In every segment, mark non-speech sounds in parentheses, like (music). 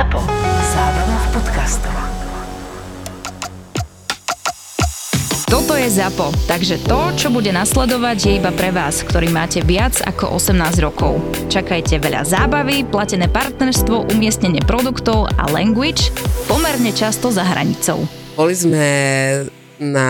ZAPO. Zábrná v podcastov. Toto je ZAPO, takže to, čo bude nasledovať, je iba pre vás, ktorý máte viac ako 18 rokov. Čakajte veľa zábavy, platené partnerstvo, umiestnenie produktov a language pomerne často za hranicou. Boli sme na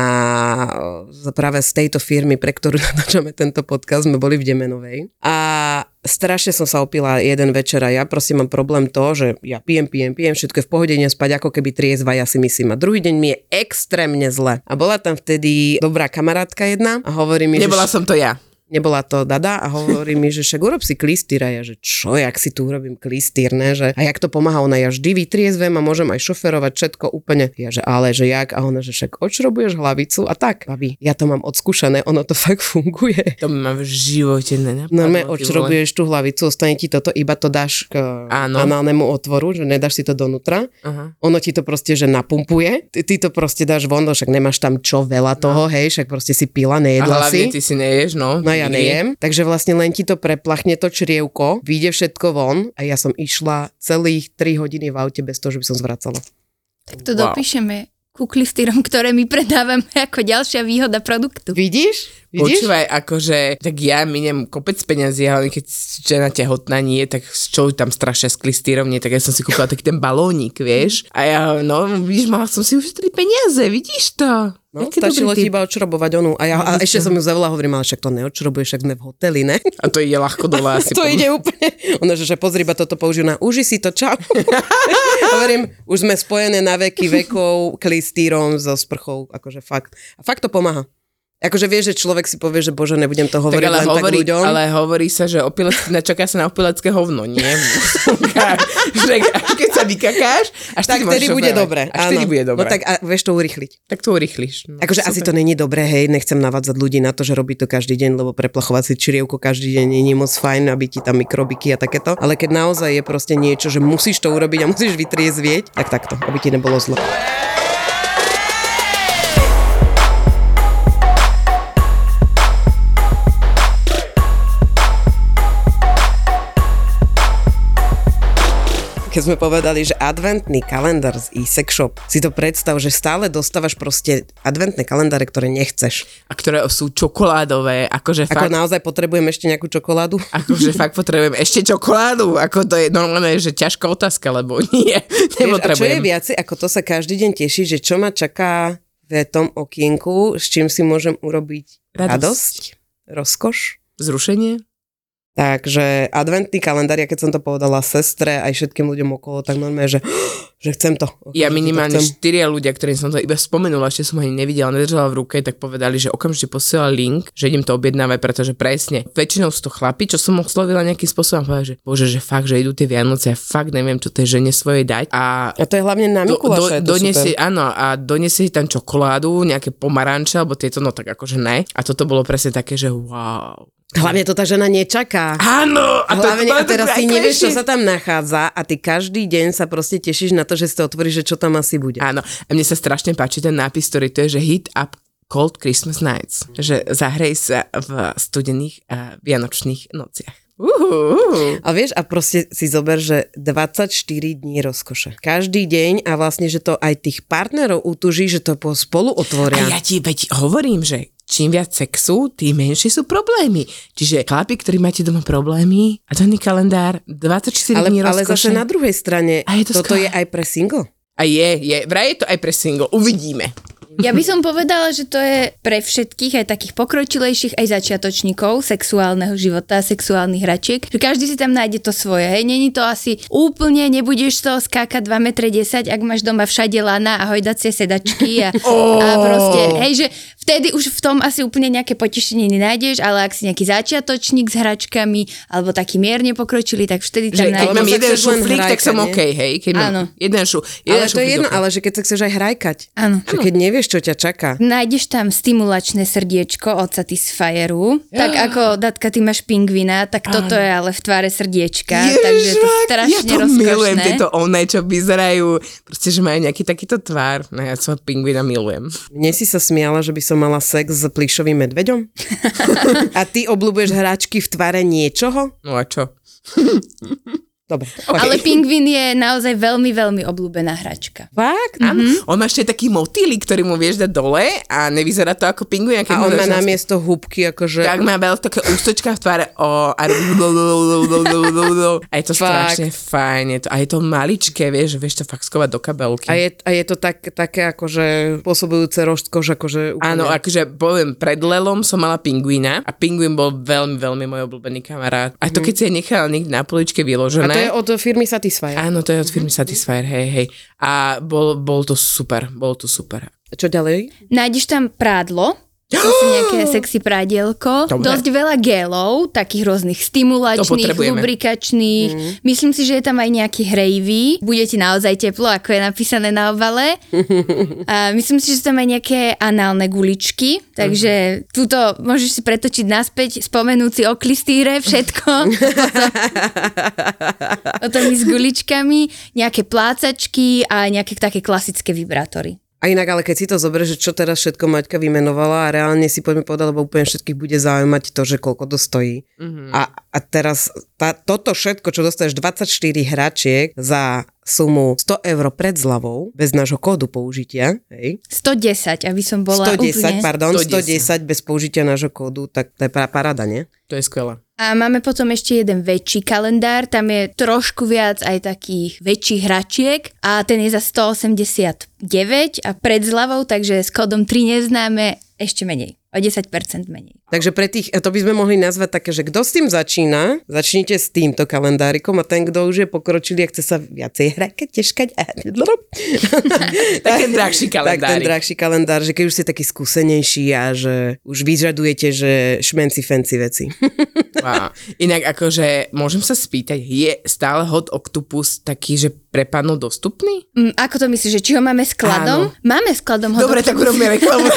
práve z tejto firmy, pre ktorú (laughs) natáčame tento podcast, sme boli v Demenovej. A strašne som sa opila jeden večer a ja prosím mám problém to, že ja pijem, pijem, pijem, všetko je v pohode, spať ako keby triezva, ja si myslím. A druhý deň mi je extrémne zle. A bola tam vtedy dobrá kamarátka jedna a hovorí mi, Nebola že... som to ja nebola to Dada a hovorí mi, že však urob si klistýr a ja, že čo, jak si tu urobím klistýr, ne, že a jak to pomáha, ona ja vždy vytriezvem a môžem aj šoferovať všetko úplne, ja, že ale, že jak a ona, že však odšrobuješ hlavicu a tak, babi, ja to mám odskúšané, ono to (laughs) fakt funguje. To ma v živote nenapadlo. No, odšrobuješ tú hlavicu, ostane ti toto, iba to dáš k Áno. análnemu otvoru, že nedáš si to donútra, uh-huh. ono ti to proste, že napumpuje, ty, ty to proste dáš von, no však nemáš tam čo veľa no. toho, hej, však proste si pila, nejedla a si. ty si neješ, no. No ja nejem, takže vlastne len ti to preplachne to črievko, vyjde všetko von a ja som išla celých 3 hodiny v aute bez toho, že by som zvracala. Tak to wow. dopíšeme ku klistýrom, ktoré my predávame ako ďalšia výhoda produktu. Vidíš? Vidíš? Počúvaj, akože, tak ja miniem kopec peniazí, ale keď žena tehotná nie, tak čo tam strašne s klistýrom nie, tak ja som si kúpila taký ten balónik, vieš. A ja, no, vidíš, mala som si už 3 peniaze, vidíš to? No, Jaký stačilo ti iba odšrobovať onu. A, ja, a ešte som ju zavolala, hovorím, ale však to neodšrobuješ, však sme v hoteli, ne? A to ide ľahko dole (laughs) asi. to ide úplne. Ona, že, že pozri, iba toto použijú na uži si to, čau. (laughs) hovorím, už sme spojené na veky vekov klistýrom so sprchou, akože fakt. A fakt to pomáha. Akože vieš, že človek si povie, že bože, nebudem to hovoriť tak, ale len hovorí, tak ľuďom. Ale hovorí sa, že opilec, čaká sa na opilecké hovno, nie? (laughs) že keď sa vykakáš, až tak vtedy bude dobre. Až vtedy bude dobre. No tak a vieš to urychliť. Tak to urychlíš. No, akože asi to není dobré, hej, nechcem navádzať ľudí na to, že robí to každý deň, lebo preplachovať si črievku každý deň nie je moc fajn, aby ti tam mikrobiky a takéto. Ale keď naozaj je proste niečo, že musíš to urobiť a musíš vytriezvieť, tak takto, aby ti nebolo zle. Keď sme povedali, že adventný kalendár z e-sex shop, si to predstav, že stále dostávaš proste adventné kalendáre, ktoré nechceš. A ktoré sú čokoládové, akože Ako fakt... naozaj potrebujem ešte nejakú čokoládu? (laughs) Akože fakt potrebujem ešte čokoládu, ako to je normálne, že ťažká otázka, lebo (laughs) nie, nepotrebujem. a čo je viacej, ako to sa každý deň teší, že čo ma čaká v tom okienku, s čím si môžem urobiť radosť, radosť rozkoš. Zrušenie? Takže adventný kalendár, ja keď som to povedala sestre aj všetkým ľuďom okolo, tak normálne, že, (gasps) že chcem to. Ja minimálne štyria ľudia, ktorým som to iba spomenula, ešte som ani nevidela, nedržala v ruke, tak povedali, že okamžite posiela link, že idem to objednávať, pretože presne, väčšinou sú to chlapi, čo som oslovila nejakým spôsobom, povedala, že bože, že fakt, že idú tie Vianoce, ja fakt neviem, čo tej žene svojej dať. A, a to je hlavne na Mikuláša, do, do, donesie, áno, a donesie tam čokoládu, nejaké pomaranče, alebo tieto, no tak akože ne. A toto bolo presne také, že wow, Hlavne to tá žena nečaká. Áno. A, Hlavne, to, a teraz ty nevieš, čo sa tam nachádza a ty každý deň sa proste tešíš na to, že si to otvoríš, že čo tam asi bude. Áno. A mne sa strašne páči ten nápis, ktorý to je, že hit up Cold Christmas Nights. Že zahrej sa v studených a vianočných nociach. Uhuhu. A vieš, a proste si zober, že 24 dní rozkoše. Každý deň a vlastne, že to aj tých partnerov utuží, že to spolu otvoria. A ja ti veď hovorím, že čím viac sexu, tým menšie sú problémy. Čiže chlapi, ktorí máte doma problémy, a ten kalendár 24 ale, dní Ale zase na druhej strane, a je to toto skvelé. je aj pre single. A je, je, vraj je to aj pre single. Uvidíme. Ja by som povedala, že to je pre všetkých, aj takých pokročilejších, aj začiatočníkov sexuálneho života, sexuálnych hračiek, že každý si tam nájde to svoje. Hej, není to asi úplne, nebudeš to skákať 2 m 10, ak máš doma všade lana a hojdacie sedačky a, (laughs) oh. a proste, hej, že vtedy už v tom asi úplne nejaké potešenie nenájdeš, ale ak si nejaký začiatočník s hračkami alebo taký mierne pokročilý, tak vtedy tam nájdeš. Keď mám jeden šuflík, tak som OK, hej. Keď mám Áno. jeden šu, jeden ale to je jedno, ale že keď sa chceš aj hrajkať. Áno. Že keď nevieš, čo ťa čaká. Nájdeš tam stimulačné srdiečko od Satisfyeru. Ja. Tak ako, Datka, ty máš pingvina, tak Áno. toto je ale v tváre srdiečka. Ježiš, takže to strašne ja to rozkošné. milujem, tieto oné, čo vyzerajú, proste, že majú nejaký takýto tvár. No ja svojho pingvina milujem. Mne si sa smiala, že by som mala sex s plíšovým medveďom? (laughs) a ty obľúbuješ hračky v tvare niečoho? No a čo? (laughs) Dobre. Ale pingvín je naozaj veľmi, veľmi obľúbená hračka. Fakt? Áno. On má ešte taký motýlik, ktorý mu vieš dať dole a nevyzerá to ako pingvin. A on má na- namiesto húbky akože... Tak má veľa také ústočka v tvare o, a, a je to Fakt. strašne fajn. Je to, a je to maličké, vieš, vieš to fakt skovať do kabelky. A je, a je to tak, také akože pôsobujúce rožtkož, akože úplne. Áno, akože poviem, pred Lelom som mala pingvína a pingvín bol veľmi, veľmi môj obľúbený kamarát. A to keď si je nechal niekde na poličke A vyložené. Je od firmy Satisfyer. Áno, to je od firmy Satisfyer, hej, hej. A bol, bol to super, bol to super. Čo ďalej? Nájdeš tam prádlo, (gasps) asi nejaké sexy prádielko, Dobre. dosť veľa gelov, takých rôznych stimulačných, lubrikačných. Mhm. Myslím si, že je tam aj nejaký hrejvý. Bude ti naozaj teplo, ako je napísané na obale. (laughs) A myslím si, že sú tam aj nejaké análne guličky, takže Mhm. túto môžeš si pretočiť naspäť, spomenúť si oklistýre, všetko. (laughs) Potom s guličkami, nejaké plácačky a nejaké také klasické vibrátory. A inak, ale keď si to zoberieš, že čo teraz všetko Maťka vymenovala a reálne si poďme povedať, lebo úplne všetkých bude zaujímať to, že koľko to stojí. Mm-hmm. A, a teraz tá, toto všetko, čo dostaneš 24 hračiek za sumu 100 eur pred zľavou, bez nášho kódu použitia, hej? 110, aby som bola 110, úplne... pardon, 110. 110 bez použitia nášho kódu, tak to je pa- paráda, nie? To je skvelé. A máme potom ešte jeden väčší kalendár, tam je trošku viac aj takých väčších hračiek a ten je za 189 a pred zľavou, takže s kódom 3 neznáme ešte menej. O 10% menej. Takže pre tých, to by sme mohli nazvať také, že kto s tým začína, začnite s týmto kalendárikom a ten, kto už je pokročilý a chce sa viacej hrať, teškať a... (laughs) Tak ten drahší Tak ten kalendár. drahší kalendár, že keď už ste taký skúsenejší a že už vyžadujete, že šmenci fancy veci. (laughs) Wow. Inak akože, môžem sa spýtať, je stále hot octopus taký, že pre pánov dostupný? Mm, ako to myslíš, že či ho máme skladom? Áno. Máme skladom ho Dobre, do- tak urobíme reklamu.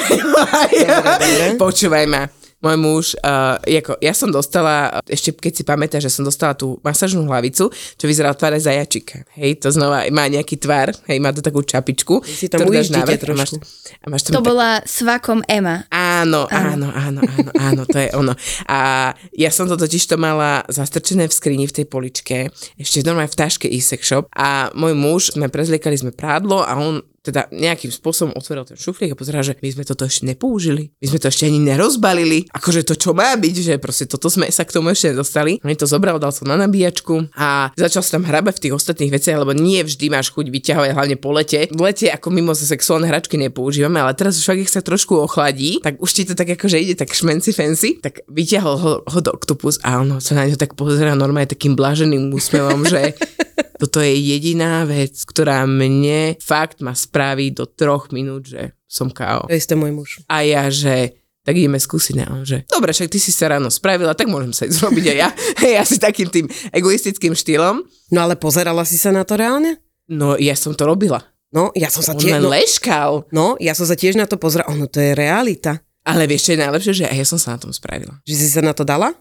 (laughs) Počúvaj ma. Môj muž, uh, ako, ja som dostala, ešte keď si pamätáš, že som dostala tú masážnú hlavicu, čo vyzerá v tvare zajačika. Hej, to znova má nejaký tvar, hej, má to takú čapičku. si tam ktorú dáš vrch a máš, a máš tam To tak- bola s vakom Ema. Áno, áno, áno, áno, áno, to je ono. A ja som to totiž to mala zastrčené v skrini v tej poličke, ešte normálne v taške e-sex shop a môj muž, sme prezliekali sme prádlo a on teda nejakým spôsobom otvoril ten šuflík a pozerá, že my sme toto ešte nepoužili. My sme to ešte ani nerozbalili. Akože to čo má byť, že proste toto sme sa k tomu ešte nedostali. On to zobral, dal to na nabíjačku a začal sa tam hrabať v tých ostatných veciach, lebo nie vždy máš chuť vyťahovať hlavne po lete. V lete ako mimo sa sexuálne hračky nepoužívame, ale teraz už ich sa trošku ochladí, tak už ti to tak akože ide tak šmenci fancy, tak vyťahol ho, ho do oktopus a on sa na ňo tak pozera normálne takým blaženým úsmevom, že (laughs) toto je jediná vec, ktorá mne fakt ma spraví do troch minút, že som KO. To isté môj muž. A ja, že tak ideme skúsiť. A on, že dobre, však ty si sa ráno spravila, tak môžem sa (laughs) zrobiť aj ja. (laughs) Hej, asi takým tým egoistickým štýlom. No ale pozerala si sa na to reálne? No, ja som to robila. No, ja som sa On tiež... len No, leškal. no, ja som sa tiež na to pozerala. Ono, to je realita. Ale vieš, čo je najlepšie, že aj ja som sa na tom spravila. Že si sa na to dala?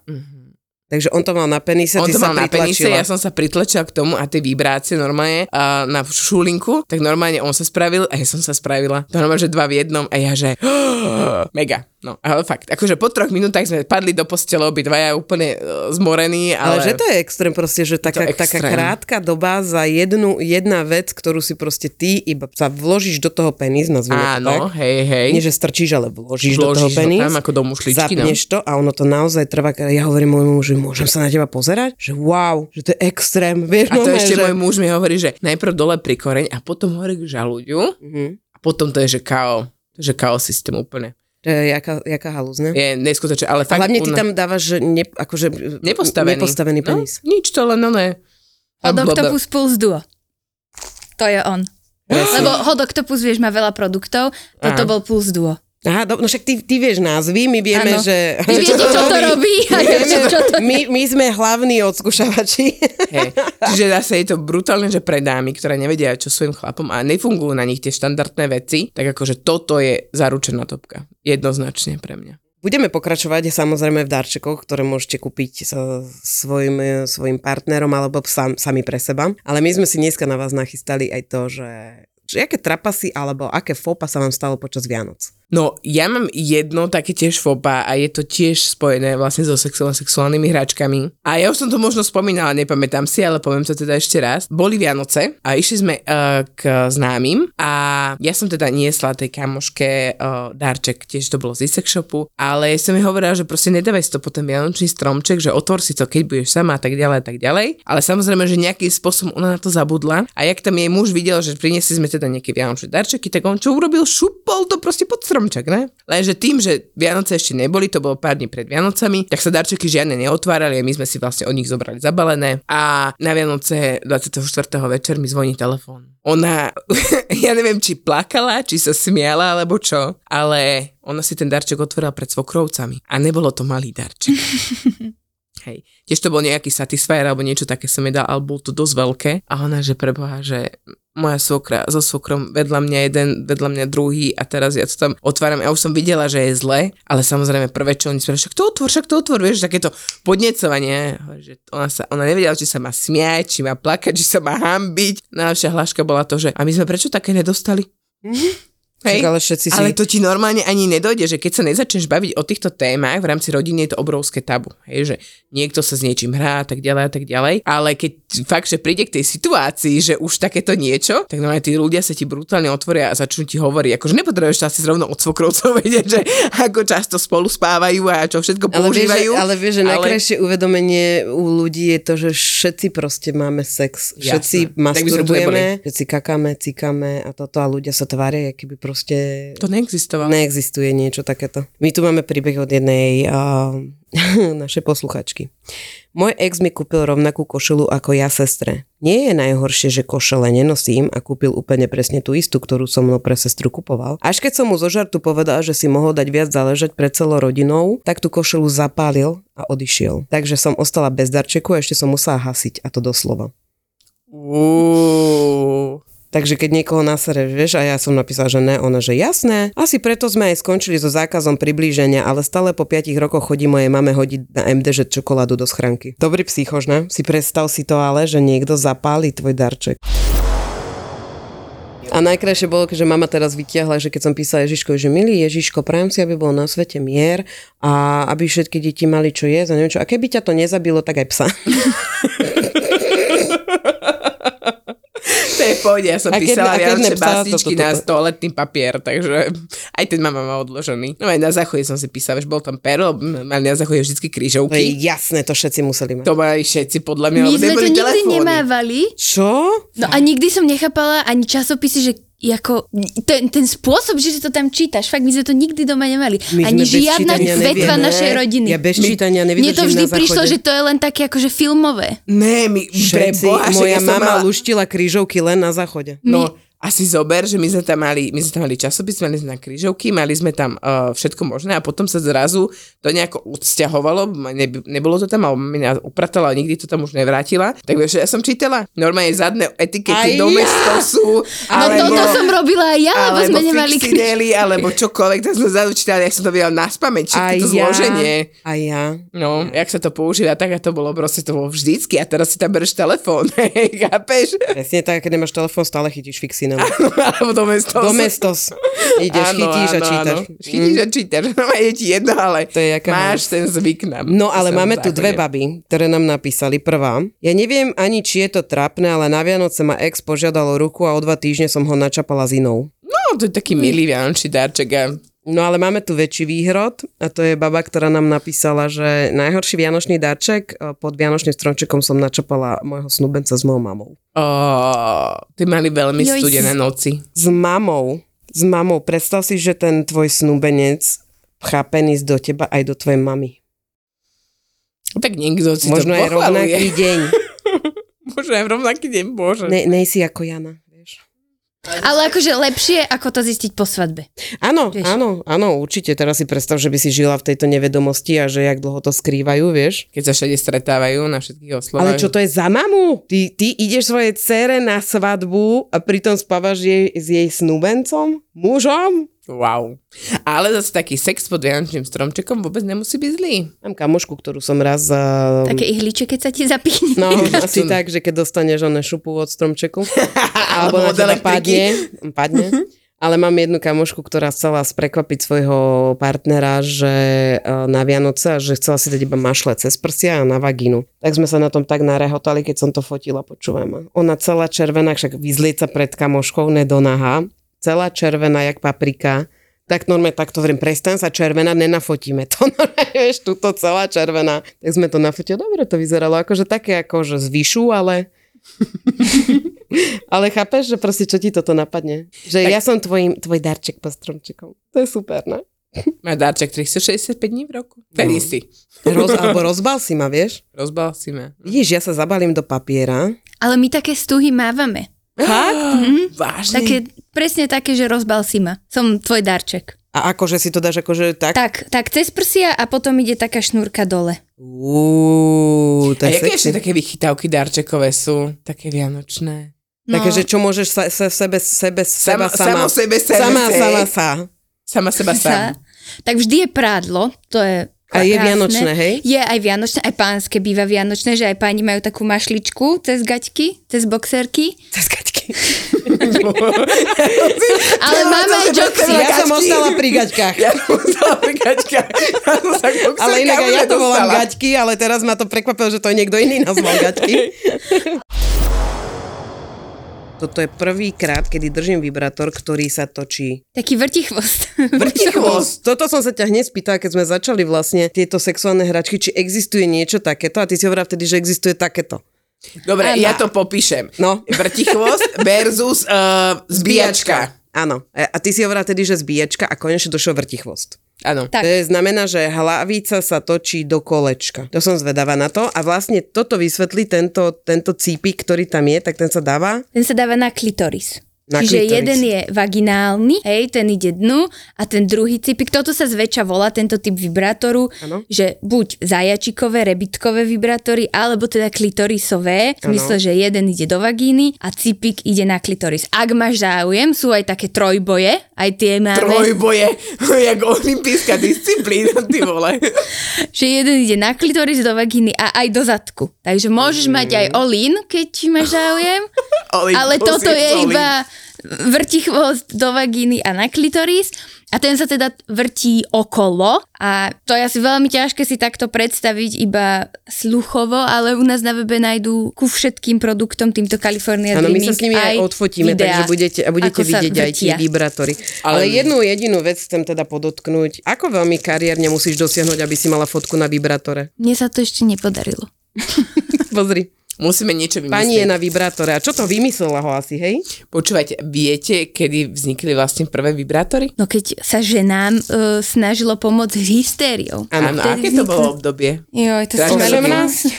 Takže on to mal na penise, On ty to sa mal na penise, pritlačila. ja som sa pritlačila k tomu a tie vibrácie normálne a na šulinku, tak normálne on sa spravil a ja som sa spravila. To normálne, že dva v jednom a ja, že (gasps) mega. No, ale fakt, akože po troch minútach sme padli do postele obidvaja úplne uh, zmorení, Ale, ale... že to je extrém proste, že taká, to taká krátka doba za jednu, jedna vec, ktorú si proste ty iba sa vložíš do toho penis, nazvime to Áno, tak. hej, hej. Nie, že strčíš, ale vložíš, do toho Vložíš ho penis. tam ako do mušličky, no. Zapneš to a ono to naozaj trvá. Ja hovorím môjmu mužu, môžem sa na teba pozerať? Že wow, že to je extrém. Vieš, A to normálne, ešte že... môj muž mi hovorí, že najprv dole pri koreň a potom hore k žalúďu Mhm. a potom to je, že je, že KO systém úplne. To je jaká, jaká halúz, ne? Je neskutočné, ale fakt... hlavne ty tam dávaš že ne, akože, Nepostavený. nepostavený penis. No, nič to len oné. Hot Octopus Pulse Duo. To je on. Lebo Hot Octopus, vieš, má veľa produktov, toto Áno. bol Pulse Duo. Aha, do, no však ty, ty vieš názvy, my vieme, Áno. že... Vy viete, čo to robí? A ja viem, čo to... my, my sme hlavní odskúšavači. Hej. Čiže zase je to brutálne, že pre dámy, ktoré nevedia, čo svojim chlapom a nefungujú na nich tie štandardné veci, tak akože toto je zaručená topka. Jednoznačne pre mňa. Budeme pokračovať samozrejme v darčekoch, ktoré môžete kúpiť so svojim, svojim partnerom alebo sam, sami pre seba. Ale my sme si dneska na vás nachystali aj to, že, že aké trapasy alebo aké fopa sa vám stalo počas Vianoc. No, ja mám jedno také tiež fopa a je to tiež spojené vlastne so sexuálnymi, sexuálnymi hračkami. A ja už som to možno spomínala, nepamätám si, ale poviem to teda ešte raz. Boli Vianoce a išli sme uh, k známym a ja som teda niesla tej kamoške uh, darček, tiež to bolo z sex shopu, ale som jej hovorila, že proste nedávaj si to potom vianočný stromček, že otvor si to, keď budeš sama a tak ďalej a tak ďalej. Ale samozrejme, že nejakým spôsobom ona na to zabudla a jak tam jej muž videl, že priniesli sme teda nejaké vianočné darčeky, tak on čo urobil? Šupol to proste pod stromček, ne? Lenže tým, že Vianoce ešte neboli, to bolo pár dní pred Vianocami, tak sa darčeky žiadne neotvárali a my sme si vlastne od nich zobrali zabalené a na Vianoce 24. večer mi zvoní telefón. Ona, (laughs) ja neviem, či plakala, či sa smiala, alebo čo, ale ona si ten darček otvorila pred svokrovcami a nebolo to malý darček. (laughs) Hej. Tiež to bol nejaký Satisfyer alebo niečo také som jej dal, ale bolo to dosť veľké. A ona, že preboha, že moja svokra so svokrom vedľa mňa jeden, vedľa mňa druhý a teraz ja to tam otváram. Ja už som videla, že je zle, ale samozrejme prvé, čo oni spravili, však to otvor, však to otvor, vieš, takéto podnecovanie. Že ona, sa, ona nevedela, či sa má smiať, či má plakať, či sa má hambiť. Najlepšia hláška bola to, že a my sme prečo také nedostali? Mm-hmm. Hej, Však ale všetci si... ale to ti normálne ani nedojde, že keď sa nezačneš baviť o týchto témach, v rámci rodiny je to obrovské tabu. Hej, že niekto sa s niečím hrá a tak ďalej a tak ďalej. Ale keď fakt, že príde k tej situácii, že už takéto niečo, tak normálne tí ľudia sa ti brutálne otvoria a začnú ti hovoriť. Akože nepotrebuješ asi zrovna od svokrovcov (laughs) vedieť, že ako často spolu spávajú a čo všetko používajú. Ale vieš, ale vieš že ale... najkrajšie uvedomenie u ľudí je to, že všetci proste máme sex. Všetci tu masturbujeme, všetci kakáme, cikáme a toto a ľudia sa tvária, keby proste To neexistovalo. neexistuje niečo takéto. My tu máme príbeh od jednej uh, (laughs) našej posluchačky. Môj ex mi kúpil rovnakú košelu ako ja sestre. Nie je najhoršie, že košele nenosím a kúpil úplne presne tú istú, ktorú som mnou pre sestru kupoval. Až keď som mu zo žartu povedal, že si mohol dať viac záležať pred celou rodinou, tak tú košelu zapálil a odišiel. Takže som ostala bez darčeku a ešte som musela hasiť, a to doslova. Uú. Takže keď niekoho nasere, vieš, a ja som napísala, že ne, ona, že jasné. Asi preto sme aj skončili so zákazom priblíženia, ale stále po 5 rokoch chodí mojej mame hodiť na MDŽ čokoládu do schránky. Dobrý psychož, ne? Si predstav si to ale, že niekto zapáli tvoj darček. A najkrajšie bolo, že mama teraz vytiahla, že keď som písala Ježiško, že milý Ježiško, prajem si, aby bol na svete mier a aby všetky deti mali čo jesť a neviem čo. A keby ťa to nezabilo, tak aj psa. (laughs) To je v pohode, ja som A písala keď vianočné básničky na toaletný papier, takže aj ten mama má odložený. No aj na záchode som si písala, vieš, bol tam pero, mali na záchode vždy To je krížovky. jasné, to všetci museli mať. To mali všetci podľa mňa, My sme to nikdy telefóny. nemávali. Čo? No a nikdy som nechápala ani časopisy, že ako ten, ten spôsob, že si to tam čítaš, fakt my sme to nikdy doma nemali. My ani žiadna vetva nevieme. našej rodiny. Ja bez čítania Mne nevydržím to vždy prišlo, že to je len také akože filmové. Ne, my, Všetci, Boha, moja mama mala, luštila krížovky len na záchode. No, asi zober, že my sme tam mali, my sme tam mali časopis, mali sme na krížovky, mali sme tam uh, všetko možné a potom sa zrazu to nejako odsťahovalo, ne, nebolo to tam, ale mňa upratala a nikdy to tam už nevrátila. Tak vieš, že ja som čítala normálne zadné etikety Aj do ja. No alebo, toto som robila aj ja, lebo sme nemali fixinely, alebo čokoľvek, tak sme zadu čítali, som to videla na spameť, všetko to zloženie. A ja. No, jak sa to používa, tak a to bolo proste to bolo vždycky a teraz si tam bereš telefón, (laughs) chápeš? Presne tak, keď nemáš telefón, stále chytíš fixinem. Alebo do mestos. Do mestos. Ideš, chytíš a čítaš. Áno. Chytíš a čítaš. No (laughs) je ti jedno, ale To je jaká máš ten zvyk na No ale máme tu dve baby, ktoré nám napísali. Prvá. Ja neviem ani, či je to trápne, ale na Vianoce ma ex požiadal o ruku a o dva týždne som ho načapala s inou. No, to je taký milý vianočný darček a No ale máme tu väčší výhrod a to je baba, ktorá nám napísala, že najhorší vianočný darček e, pod vianočným stromčekom som načapala môjho snúbenca s mojou mamou. oh, ty mali veľmi Joj, studené noci. S mamou, s mamou. Predstav si, že ten tvoj snúbenec chápený do teba aj do tvojej mamy. Tak niekto si Možno to aj rovnaký deň. (laughs) Možno aj rovnaký deň, bože. Ne, nejsi ako Jana. Ale akože lepšie, ako to zistiť po svadbe. Áno, Vieš. áno, áno, určite. Teraz si predstav, že by si žila v tejto nevedomosti a že jak dlho to skrývajú, vieš. Keď sa všade stretávajú na všetkých oslovách. Ale čo to je za mamu? Ty, ty ideš svojej cére na svadbu a pritom spávaš jej, s jej snúbencom? Mužom? Wow. Ale zase taký sex pod vianočným stromčekom vôbec nemusí byť zlý. Mám kamošku, ktorú som raz... Uh, Také ihličie, keď sa ti zapichne. No, (laughs) asi tak, že keď dostaneš oné šupu od stromčeku, (laughs) alebo na teba padne, (laughs) padne. Ale mám jednu kamošku, ktorá chcela sprekvapiť svojho partnera, že e, na Vianoce, a že chcela si dať iba mašle cez prsia a na vagínu. Tak sme sa na tom tak narehotali, keď som to fotila, počúvam. Ona celá červená, však vyzlieť sa pred kamoškou, nedonaha, celá červená, jak paprika. Tak normálne takto hovorím, prestan sa červená, nenafotíme to. (laughs) Normálne, vieš, tuto celá červená. Tak sme to nafotili, dobre to vyzeralo, akože také akože zvyšu, ale (laughs) ale chápeš, že proste čo ti toto napadne? Že tak... ja som tvoj, tvoj darček po stromčekom. To je super, ne? Má darček 365 dní v roku. Ktorý No. si? Roz, alebo rozbal si ma, vieš? Rozbal si ma. Vidíš, ja sa zabalím do papiera. Ale my také stuhy mávame. Fakt? Vážne? Také, presne také, že rozbal si ma. Som tvoj darček. A akože si to dáš akože tak? Tak, tak cez prsia a potom ide taká šnúrka dole. Uú, to A je jaké sexy. ešte také vychytávky darčekové sú? Také vianočné. No, Také, že čo môžeš sa, sa sebe, sebe, seba, Sama- sama. samo sebe, sebe, sama, sebe. sama, sa. Sama seba sa, tak vždy je prádlo, to je A je krásne. vianočné, hej? Je aj vianočné, aj pánske býva vianočné, že aj páni majú takú mašličku cez gaťky, cez boxerky. Cez gaťky. (laughs) Ale máme aj joxy. Ja som ostala pri gaťkách. Ja som ostala pri gaťkách. Ja Ale inak aj ja to volám gaťky, ale teraz ma to prekvapilo, že to je niekto iný nazval gaťky. (laughs) Toto je prvý krát, kedy držím vibrátor, ktorý sa točí. Taký vrtichvost. (laughs) Vrtichvost. Toto som sa ťa hneď spýtala, keď sme začali vlastne tieto sexuálne hračky, či existuje niečo takéto a ty si hovorila vtedy, že existuje takéto. Dobre, Áno. ja to popíšem. No. Vrtichvost versus uh, zbíjačka. (laughs) (laughs) Áno. A a ty si hovorila tedy, že zbíjačka a konečne došiel vrtichvost. Áno. Tak. To je, znamená, že hlavica sa točí do kolečka. To som zvedavá na to. A vlastne toto vysvetlí tento, tento cípik, ktorý tam je, tak ten sa dáva Ten sa dáva na klitoris. Na Čiže klitoris. jeden je vaginálny, hej, ten ide dnu a ten druhý cipik, toto sa zväčša volá, tento typ vibrátoru, Áno. že buď zajačikové, rebitkové vibrátory, alebo teda klitorisové, v zmysle, že jeden ide do vagíny a cipik ide na klitoris. Ak máš záujem, sú aj také trojboje, aj tie máme, Trojboje, (laughs) jak olimpijská disciplína, ty vole. (laughs) že jeden ide na klitoris do vagíny a aj do zadku. Takže môžeš mať aj olín, keď máš záujem. (laughs) Ale toto je solid. iba vrtichvost do vagíny a na klitoris a ten sa teda vrtí okolo a to je asi veľmi ťažké si takto predstaviť iba sluchovo, ale u nás na webe nájdú ku všetkým produktom týmto California Áno, my Dreaming sa s nimi aj odfotíme, videá, takže budete, budete vidieť aj tie vibrátory. Ale... Ale- jednu jedinú vec chcem teda podotknúť. Ako veľmi kariérne musíš dosiahnuť, aby si mala fotku na vibrátore? Mne sa to ešte nepodarilo. (laughs) Pozri. Musíme niečo vymyslieť. Pani je na vibrátore. A čo to vymyslela ho asi, hej? Počúvajte, viete, kedy vznikli vlastne prvé vibrátory? No keď sa ženám uh, snažilo pomôcť s hystériou. Áno. Aké to vznikli. bolo obdobie? To Strašne som dlhé. veľmi...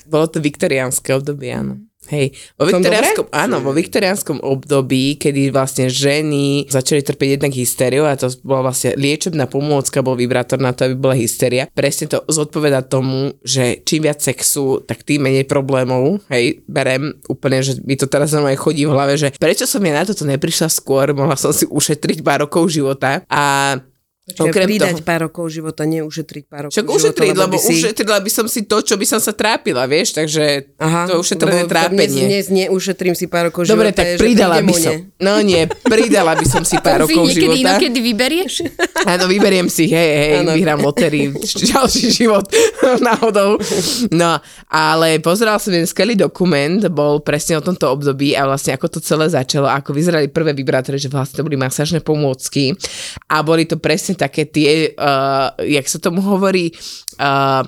Bolo to viktoriánske obdobie, áno. Hej, vo viktoriánskom, áno, vo viktoriánskom období, kedy vlastne ženy začali trpieť jednak hystériou a to bola vlastne liečebná pomôcka, bol vibrátor na to, aby bola hysteria. Presne to zodpoveda tomu, že čím viac sexu, tak tým menej problémov. Hej, berem úplne, že mi to teraz normálne chodí v hlave, že prečo som ja na toto neprišla skôr, mohla som si ušetriť pár rokov života a Okrem okrem pridať toho, pár rokov života, neušetriť pár rokov však života, ušetriť, lebo by si... ušetrila by som si to, čo by som sa trápila, vieš, takže Aha, to ušetrené lebo Dnes, trápenie. dnes neušetrím si pár rokov Dobre, života. tak je, že pridala by som. No nie, (laughs) pridala by som si pár To si rokov niekedy života. inokedy vyberieš? (laughs) Áno, vyberiem si, hej, hej, Áno. vyhrám lotérii, (laughs) ďalší život náhodou. No, ale pozeral som jeden skvelý dokument, bol presne o tomto období a vlastne ako to celé začalo, ako vyzerali prvé vibrátory, že vlastne to boli masážne pomôcky a boli to presne také tie, uh, jak sa tomu hovorí, uh,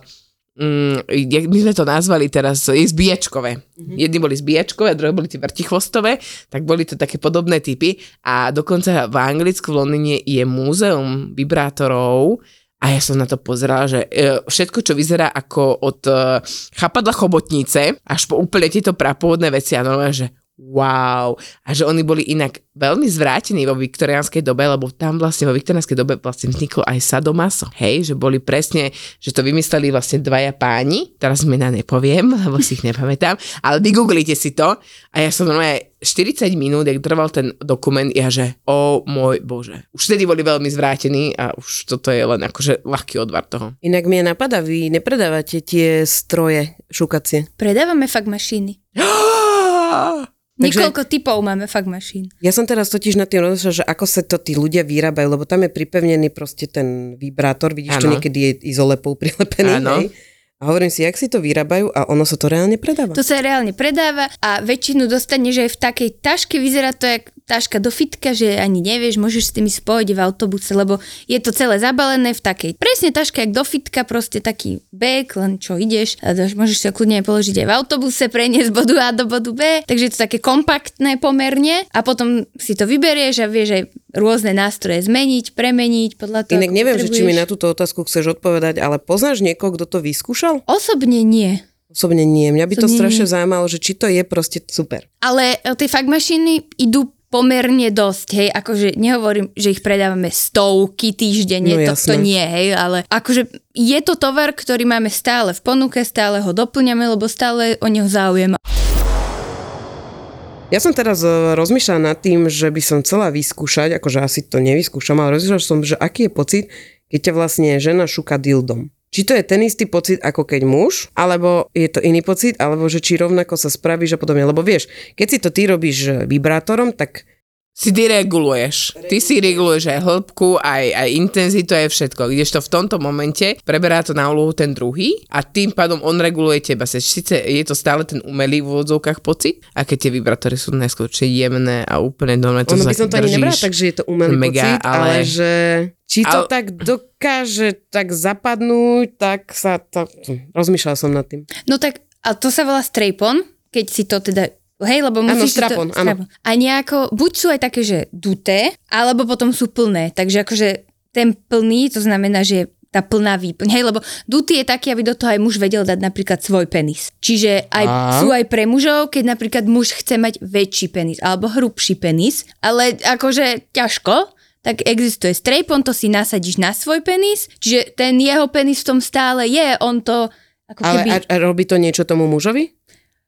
Mm, my sme to nazvali teraz, je zbíjačkové. Mm-hmm. Jedni boli zbíjačkové, druhé boli tie vrtichvostové, tak boli to také podobné typy a dokonca v Anglicku v Londýne je múzeum vibrátorov a ja som na to pozerala, že e, všetko, čo vyzerá ako od e, chapadla chobotnice až po úplne tieto prapôvodné veci a normálne, že wow. A že oni boli inak veľmi zvrátení vo viktoriánskej dobe, lebo tam vlastne vo viktoriánskej dobe vlastne vzniklo aj sadomaso. Hej, že boli presne, že to vymysleli vlastne dvaja páni, teraz mena nepoviem, (laughs) lebo si ich nepamätám, ale vygooglite si to a ja som normálne 40 minút, jak trval ten dokument, ja že, o môj bože. Už vtedy boli veľmi zvrátení a už toto je len akože ľahký odvar toho. Inak mi napadá, vy nepredávate tie stroje šukacie. Predávame fakt mašiny. (gasps) (gasps) (gasps) Takže- Niekoľko typov máme fakt mašín. Ja som teraz totiž na tým rozmýšľala, že ako sa to tí ľudia vyrábajú, lebo tam je pripevnený proste ten vibrátor, vidíš to Áno. niekedy je izolepou prilepený, Áno. hej? A hovorím si, jak si to vyrábajú a ono sa to reálne predáva. To sa reálne predáva a väčšinu dostaneš aj v takej taške, vyzerá to jak taška do fitka, že ani nevieš, môžeš s tými spojiť v autobuse, lebo je to celé zabalené v takej presne taške jak do fitka, proste taký bag, len čo ideš a môžeš si ho kľudne položiť aj v autobuse, preniesť z bodu A do bodu B, takže je to také kompaktné pomerne a potom si to vyberieš a vieš aj rôzne nástroje zmeniť, premeniť podľa toho, Inak neviem, že či mi na túto otázku chceš odpovedať, ale poznáš niekoho, kto to vyskúšal? Osobne nie. Osobne nie. Mňa by to Osobne strašne nie. zaujímalo, že či to je proste super. Ale tie fakt mašiny idú pomerne dosť, hej, akože nehovorím, že ich predávame stovky týždenne, No to, jasné. to nie, hej, ale akože je to tovar, ktorý máme stále v ponuke, stále ho doplňame, lebo stále o neho záujem. Ja som teraz e, rozmýšľala nad tým, že by som chcela vyskúšať, akože asi to nevyskúšam, ale rozmýšľala som, že aký je pocit, keď ťa vlastne žena šúka dildom. Či to je ten istý pocit, ako keď muž, alebo je to iný pocit, alebo že či rovnako sa spravíš a podobne. Lebo vieš, keď si to ty robíš vibrátorom, tak Si ty reguluješ. Ty si reguluješ aj hĺbku, aj, aj intenzitu, aj všetko. Kdežto v tomto momente preberá to na úlohu ten druhý a tým pádom on reguluje teba. Sice je to stále ten umelý v úvodzovkách pocit, a keď tie vibrátory sú najskôr jemné a úplne dole to ono by sa som to ani nebrala tak, že je to umelý Mega, pocit, ale, ale- že či to Ale- tak dokáže tak zapadnúť, tak sa to... Rozmýšľala som nad tým. No tak, a to sa volá strapon, keď si to teda Hej, lebo Áno, musíš si strapon, to... áno. A nejako, buď sú aj také, že duté, alebo potom sú plné. Takže akože ten plný, to znamená, že tá plná výplň. Hej, lebo dutý je taký, aby do toho aj muž vedel dať napríklad svoj penis. Čiže aj, A? sú aj pre mužov, keď napríklad muž chce mať väčší penis alebo hrubší penis, ale akože ťažko, tak existuje strapon, to si nasadíš na svoj penis, čiže ten jeho penis v tom stále je, on to ako Ale keby... a, a robí to niečo tomu mužovi?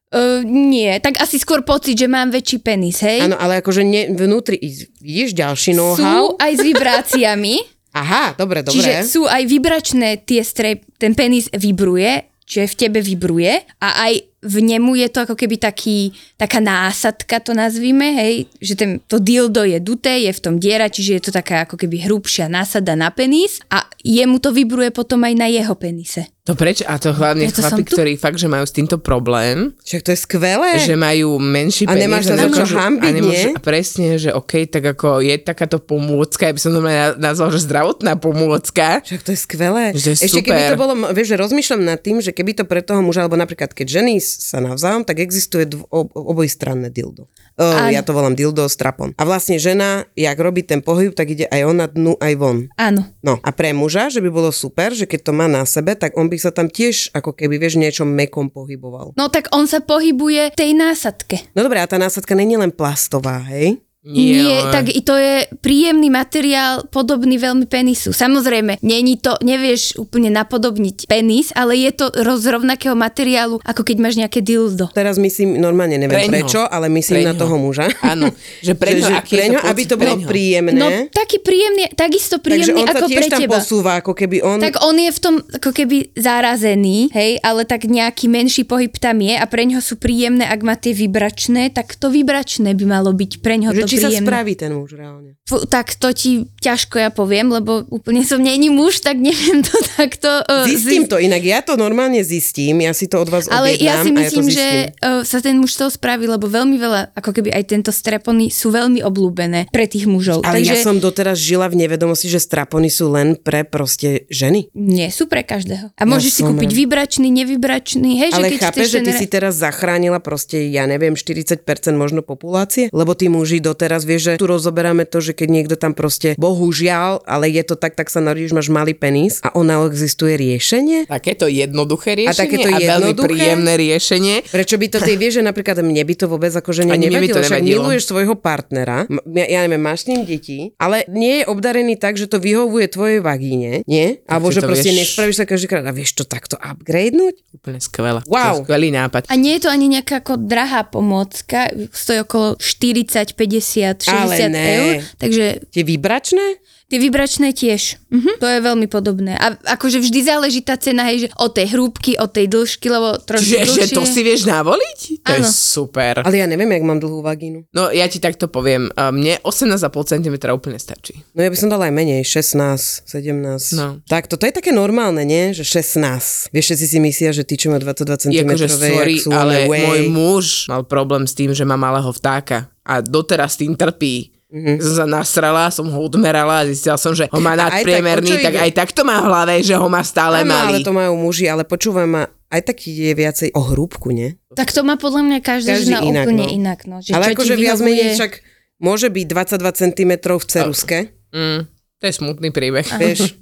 Uh, nie, tak asi skôr pocit, že mám väčší penis, hej? Áno, ale akože ne, vnútri, vidíš ďalší Sú know-how? aj s vibráciami, (laughs) Aha, dobre, dobre. čiže sú aj vibračné tie strep, ten penis vibruje, čiže v tebe vibruje a aj v nemu je to ako keby taký, taká násadka to nazvime, hej, že ten, to dildo je duté, je v tom diera, čiže je to taká ako keby hrubšia násada na penis a jemu to vibruje potom aj na jeho penise. To prečo? A to hlavne Ja to chlapi, ktorí fakt, že majú s týmto problém, Však to je skvelé. že majú menší A penis. nemáš sa za čo a nemôžu- nie? A presne, že OK, tak ako je takáto pomôcka, ja by som to nazval, že zdravotná pomôcka. Však to je skvelé. Že Ešte keby super. to bolo, vieš, že rozmýšľam nad tým, že keby to pre toho muža, alebo napríklad keď ženy sa navzájom, tak existuje dv, ob, obojstranné dildo. Áno. ja to volám dildo strapon. A vlastne žena, jak robí ten pohyb, tak ide aj ona dnu, aj von. Áno. No a pre muža, že by bolo super, že keď to má na sebe, tak on by sa tam tiež ako keby, vieš, niečom mekom pohyboval. No tak on sa pohybuje tej násadke. No dobré, a tá násadka není len plastová, hej? Nie, ale- tak i to je príjemný materiál, podobný veľmi penisu. Samozrejme, není to, nevieš úplne napodobniť penis, ale je to roz rovnakého materiálu, ako keď máš nejaké dildo. Teraz myslím, normálne neviem Preňho. prečo, ale myslím na Preňho. toho muža. Áno, že pre ňo, že, aký pre je ňo, to aby to bolo pre ňo. príjemné. No taký príjemný, takisto takže príjemný on sa ako pre tam teba. posúva, ako keby on... Tak on je v tom ako keby zarazený, hej, ale tak nejaký menší pohyb tam je a pre ňoho sú príjemné, ak má tie vibračné, tak to vibračné by malo byť pre ňoho že to či sa spraví ten muž reálne. Fú, tak to ti ťažko ja poviem, lebo úplne som není muž, tak neviem to takto uh, Zistím to, inak ja to normálne zistím, ja si to od vás Ale ja si a ja to myslím, že uh, sa ten muž toho spraví, lebo veľmi veľa, ako keby aj tento strepony sú veľmi obľúbené pre tých mužov. Ale Takže ja som doteraz žila v nevedomosti, že strapony sú len pre proste ženy. nie sú pre každého. A môžeš si kúpiť rád. vibračný, nevybračný, hej, Ale že keď chápeš, že ty re- si teraz zachránila proste, ja neviem, 40% možno populácie? Lebo tí muži doteraz, vieš, že tu rozoberáme to, že keď niekto tam proste, bohužiaľ, ale je to tak, tak sa narodíš, máš malý penis a ona existuje riešenie? Takéto jednoduché riešenie A takéto a veľmi jednoduché? príjemné riešenie. Prečo by to ty vieš, že napríklad mne by to vôbec akože ne, nevadilo, to však miluješ svojho partnera, m- ja, ja neviem, máš s ním deti, ale nie je obdarený tak, že to vyhovuje tvojej vagíne, nie? Alebo že proste vieš- nespravíš sa každýkrát a vieš to takto upgradenúť? Úplne skvelé. Wow. To je skvelý nápad. A nie je to ani nejaká ako drahá pomôcka, stojí okolo 40, 50, 60 Ale ne. eur, takže Tie vibračné? Tie vibračné tiež. Mhm. To je veľmi podobné. A akože vždy záleží tá cena, hej, že od tej hrúbky, od tej dĺžky, lebo trošku Čiže že dlhšie. to si vieš navoliť? To je Áno. super. Ale ja neviem, jak mám dlhú vagínu. No ja ti takto poviem, mne 18,5 cm úplne stačí. No ja by som dala aj menej, 16, 17. No. Tak toto je také normálne, nie? Že 16. Vieš, všetci si myslia, že tí, čo má 22 cm, Akože sorry, sú ale way. môj muž mal problém s tým, že má malého vtáka a doteraz tým trpí. Mm-hmm. Som sa nasrala, som ho odmerala a zistila som, že ho má aj tak, nadpriemerný, tak, ide? aj tak to má v hlave, že ho má stále Áno, ale malý. to majú muži, ale počúvaj ma, aj taký je viacej o hrúbku, nie? Tak to má podľa mňa každá Každý žena inak, úplne no. inak. No. Že ale akože viac menej však môže byť 22 cm v ceruske, Mm, to je smutný príbeh. (laughs) vieš?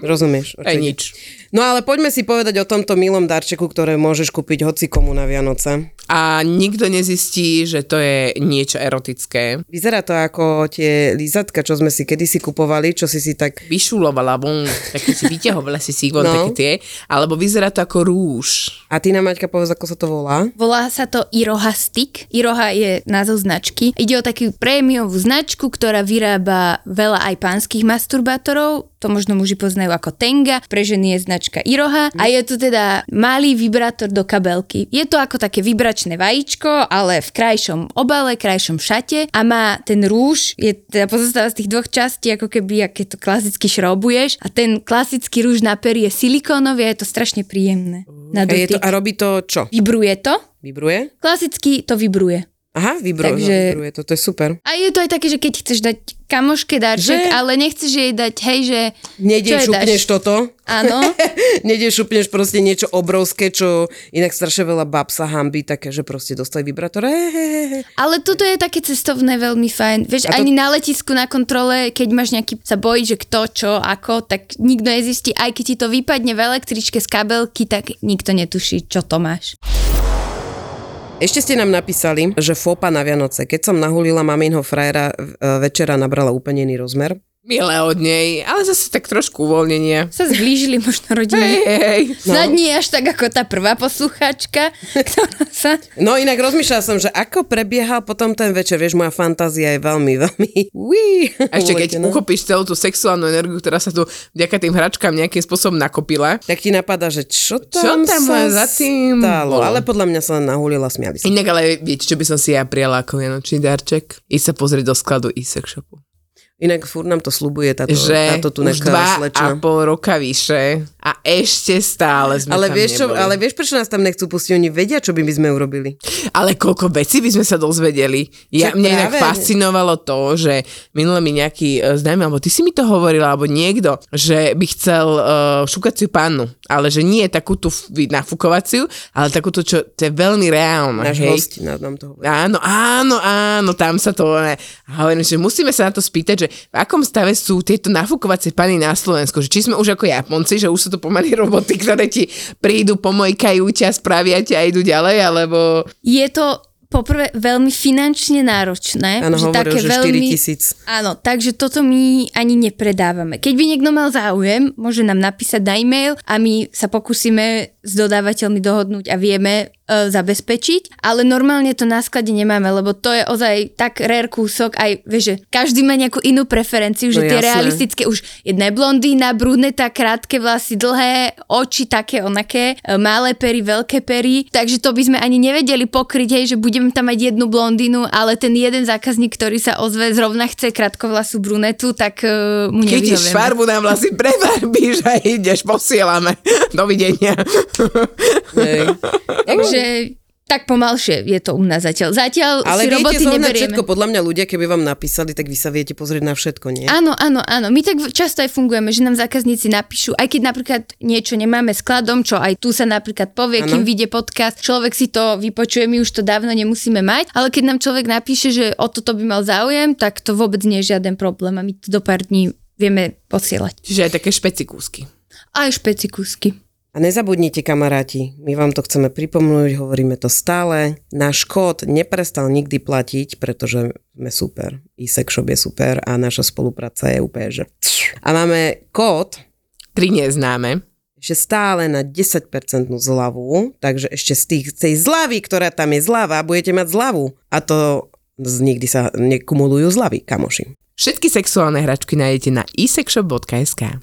Rozumieš? ide? nič. No ale poďme si povedať o tomto milom darčeku, ktoré môžeš kúpiť hoci komu na Vianoce. A nikto nezistí, že to je niečo erotické. Vyzerá to ako tie lízatka, čo sme si kedysi kupovali, čo si si tak... Vyšulovala von, také si vyťahovala si si von, No. také tie. Alebo vyzerá to ako rúž. A ty na Maťka povedz, ako sa to volá? Volá sa to Iroha Stick. Iroha je názov značky. Ide o takú prémiovú značku, ktorá vyrába veľa aj pánskych masturbátorov. To možno muži poznajú ako Tenga. Pre ženy je značka Iroha. A je to teda malý vibrátor do kabelky. Je to ako také vibračné vajíčko, ale v krajšom obale, krajšom šate. A má ten rúž, je teda pozostáva z tých dvoch častí, ako keby, aké to klasicky šrobuješ. A ten klasický rúž na pery je silikónový a je to strašne príjemné. A, Na je to, a robí to čo? Vibruje to? Vibruje? Klasicky to vibruje. Aha, vibruje, Takže- Takže... vibruje to, to je super. A je to aj také, že keď chceš dať kamoške darček, Že? ale nechceš jej dať, hej, že... Jej šupneš dáš? toto, Áno. (laughs) nejdeš, šupneš proste niečo obrovské, čo inak strašne veľa bab sa hambí, také, že proste dostali vibrátor. Ale toto je také cestovné veľmi fajn. Vieš, A to- ani na letisku, na kontrole, keď máš nejaký, sa bojí, že kto, čo, ako, tak nikto nezistí. Aj keď ti to vypadne v električke z kabelky, tak nikto netuší, čo to máš. Ešte ste nám napísali, že fopa na Vianoce. Keď som nahulila maminho frajera, e, večera nabrala úplne iný rozmer. Milé od nej, ale zase tak trošku uvoľnenia. Sa zblížili možno Hej, rodiny. hej. Snad nie až tak ako tá prvá poslucháčka, (laughs) ktorá sa... No inak rozmýšľala som, že ako prebiehal potom ten večer. Vieš, moja fantázia je veľmi, veľmi... Uí, A ešte keď uletená. uchopíš celú tú sexuálnu energiu, ktorá sa tu vďaka tým hračkám nejakým spôsobom nakopila. tak ti napadá, že čo Čo tam, tam sa za tým stalo. bolo? Ale podľa mňa sa len nahulila, smiali sa. Inak ale viete, čo by som si ja prijala ako vianočný darček? Ísť sa pozrieť do skladu e-sex shopu. Inak furt nám to slubuje táto, Že táto tu už dva slečna. a pol roka vyše a ešte stále sme Ale tam vieš, čo, ale vieš, prečo nás tam nechcú pustiť? Oni vedia, čo by my sme urobili. Ale koľko vecí by sme sa dozvedeli. Ja, Však mne inak fascinovalo to, že minule mi nejaký e, známy, alebo ty si mi to hovorila, alebo niekto, že by chcel uh, šukaciu pannu, ale že nie takú tú nafukovaciu, ale takú tú, čo to je veľmi reálne. Náš host nám nám to hovorí. Áno, áno, áno, tam sa to... Ne. A hovorím, že musíme sa na to spýtať, že v akom stave sú tieto nafukovacie pany na Slovensku, že či sme už ako Japonci, že už sú to pomaly roboty, ktoré ti prídu, pomojkajú ťa, spravia ťa a idú ďalej, alebo... Je to poprvé veľmi finančne náročné. Áno, že hovoril, také že 4 veľmi... tisíc. Áno, takže toto my ani nepredávame. Keď by niekto mal záujem, môže nám napísať na e-mail a my sa pokúsime s dodávateľmi dohodnúť a vieme e, zabezpečiť, ale normálne to na sklade nemáme, lebo to je ozaj tak rare kúsok, aj vieš, že každý má nejakú inú preferenciu, že No tie jasné. realistické už jedna je blondína, bruneta, krátke vlasy, dlhé oči, také onaké, e, malé pery, veľké pery, takže to by sme ani nevedeli pokryť, hej, že budeme tam mať jednu blondínu, ale ten jeden zákazník, ktorý sa ozve, zrovna chce krátkovlasú brunetu, tak uh, mu Chytíš nevyhovieme. farbu na vlasy, prebarbíš a ideš, posielame. (laughs) Dovidenia. (laughs) Hej. Takže tak pomalšie je to u nás zatiaľ. Zatiaľ Ale si roboty neberieme. všetko. Podľa mňa ľudia, keby vám napísali, tak vy sa viete pozrieť na všetko, nie? Áno, áno, áno. My tak často aj fungujeme, že nám zákazníci napíšu, aj keď napríklad niečo nemáme skladom, čo aj tu sa napríklad povie, Áno. kým vyjde podcast, človek si to vypočuje, my už to dávno nemusíme mať, ale keď nám človek napíše, že o toto by mal záujem, tak to vôbec nie je žiaden problém a my to do pár dní vieme posielať. Čiže aj také špecikúsky. Aj špecikusky. A nezabudnite, kamaráti, my vám to chceme pripomnúť, hovoríme to stále. Náš kód neprestal nikdy platiť, pretože sme super. E-sex shop je super a naša spolupráca je úplne, že... A máme kód Tri neznáme. ešte stále na 10% zľavu, takže ešte z, tých, z tej zľavy, ktorá tam je zľava, budete mať zľavu. A to nikdy sa nekumulujú zľavy, kamoši. Všetky sexuálne hračky nájdete na isexshop.sk.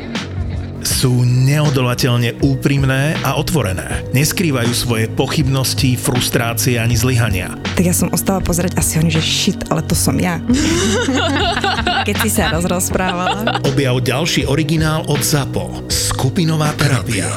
Sú neodolateľne úprimné a otvorené. Neskrývajú svoje pochybnosti, frustrácie ani zlyhania. Tak ja som ostala pozerať asi oni, že shit, ale to som ja. (laughs) keď si sa rozrozprávala. Objav ďalší originál od ZAPO. Skupinová terapia.